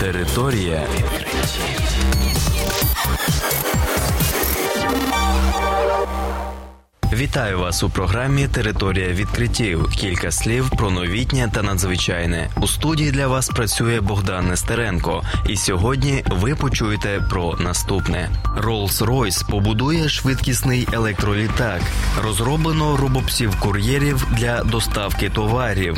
Територія Вітаю вас у програмі Територія відкриттів. Кілька слів про новітнє та надзвичайне. У студії для вас працює Богдан Нестеренко. І сьогодні ви почуєте про наступне: Rolls-Royce побудує швидкісний електролітак. Розроблено робопсів кур'єрів для доставки товарів.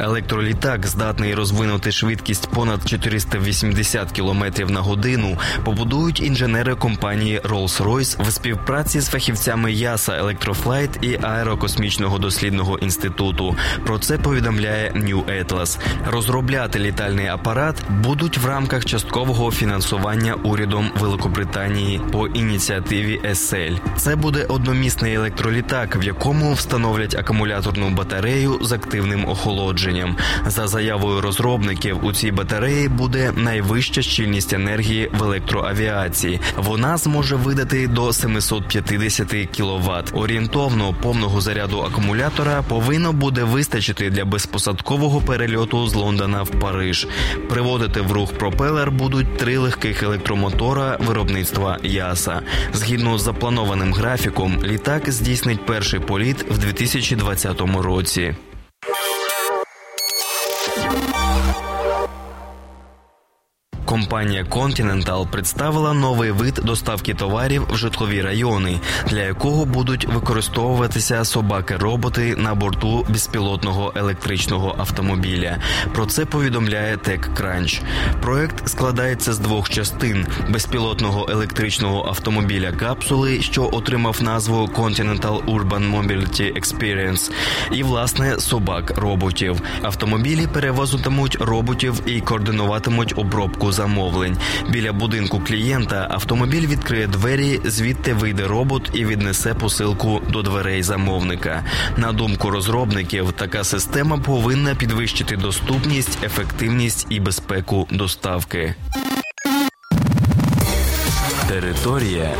Електролітак здатний розвинути швидкість понад 480 км на годину. Побудують інженери компанії Rolls-Royce в співпраці з фахівцями ЯСА Електрофлайт і Аерокосмічного дослідного інституту. Про це повідомляє New Atlas. Розробляти літальний апарат будуть в рамках часткового фінансування урядом Великобританії по ініціативі ESSEL. Це буде одномісний електролітак, в якому встановлять акумуляторну батарею з активним охолодженням охолодженням. За заявою розробників, у цій батареї буде найвища щільність енергії в електроавіації. Вона зможе видати до 750 кВт. Орієнтовно повного заряду акумулятора повинно буде вистачити для безпосадкового перельоту з Лондона в Париж. Приводити в рух пропелер будуть три легких електромотора виробництва Яса. Згідно з запланованим графіком, літак здійснить перший політ в 2020 році. Компанія Continental представила новий вид доставки товарів в житлові райони, для якого будуть використовуватися собаки-роботи на борту безпілотного електричного автомобіля. Про це повідомляє TechCrunch. Проект складається з двох частин: безпілотного електричного автомобіля капсули, що отримав назву Continental Urban Mobility Experience, і власне собак-роботів. Автомобілі перевозитимуть роботів і координуватимуть обробку замовлень. Біля будинку клієнта автомобіль відкриє двері, звідти вийде робот і віднесе посилку до дверей замовника. На думку розробників, така система повинна підвищити доступність, ефективність і безпеку доставки. Територія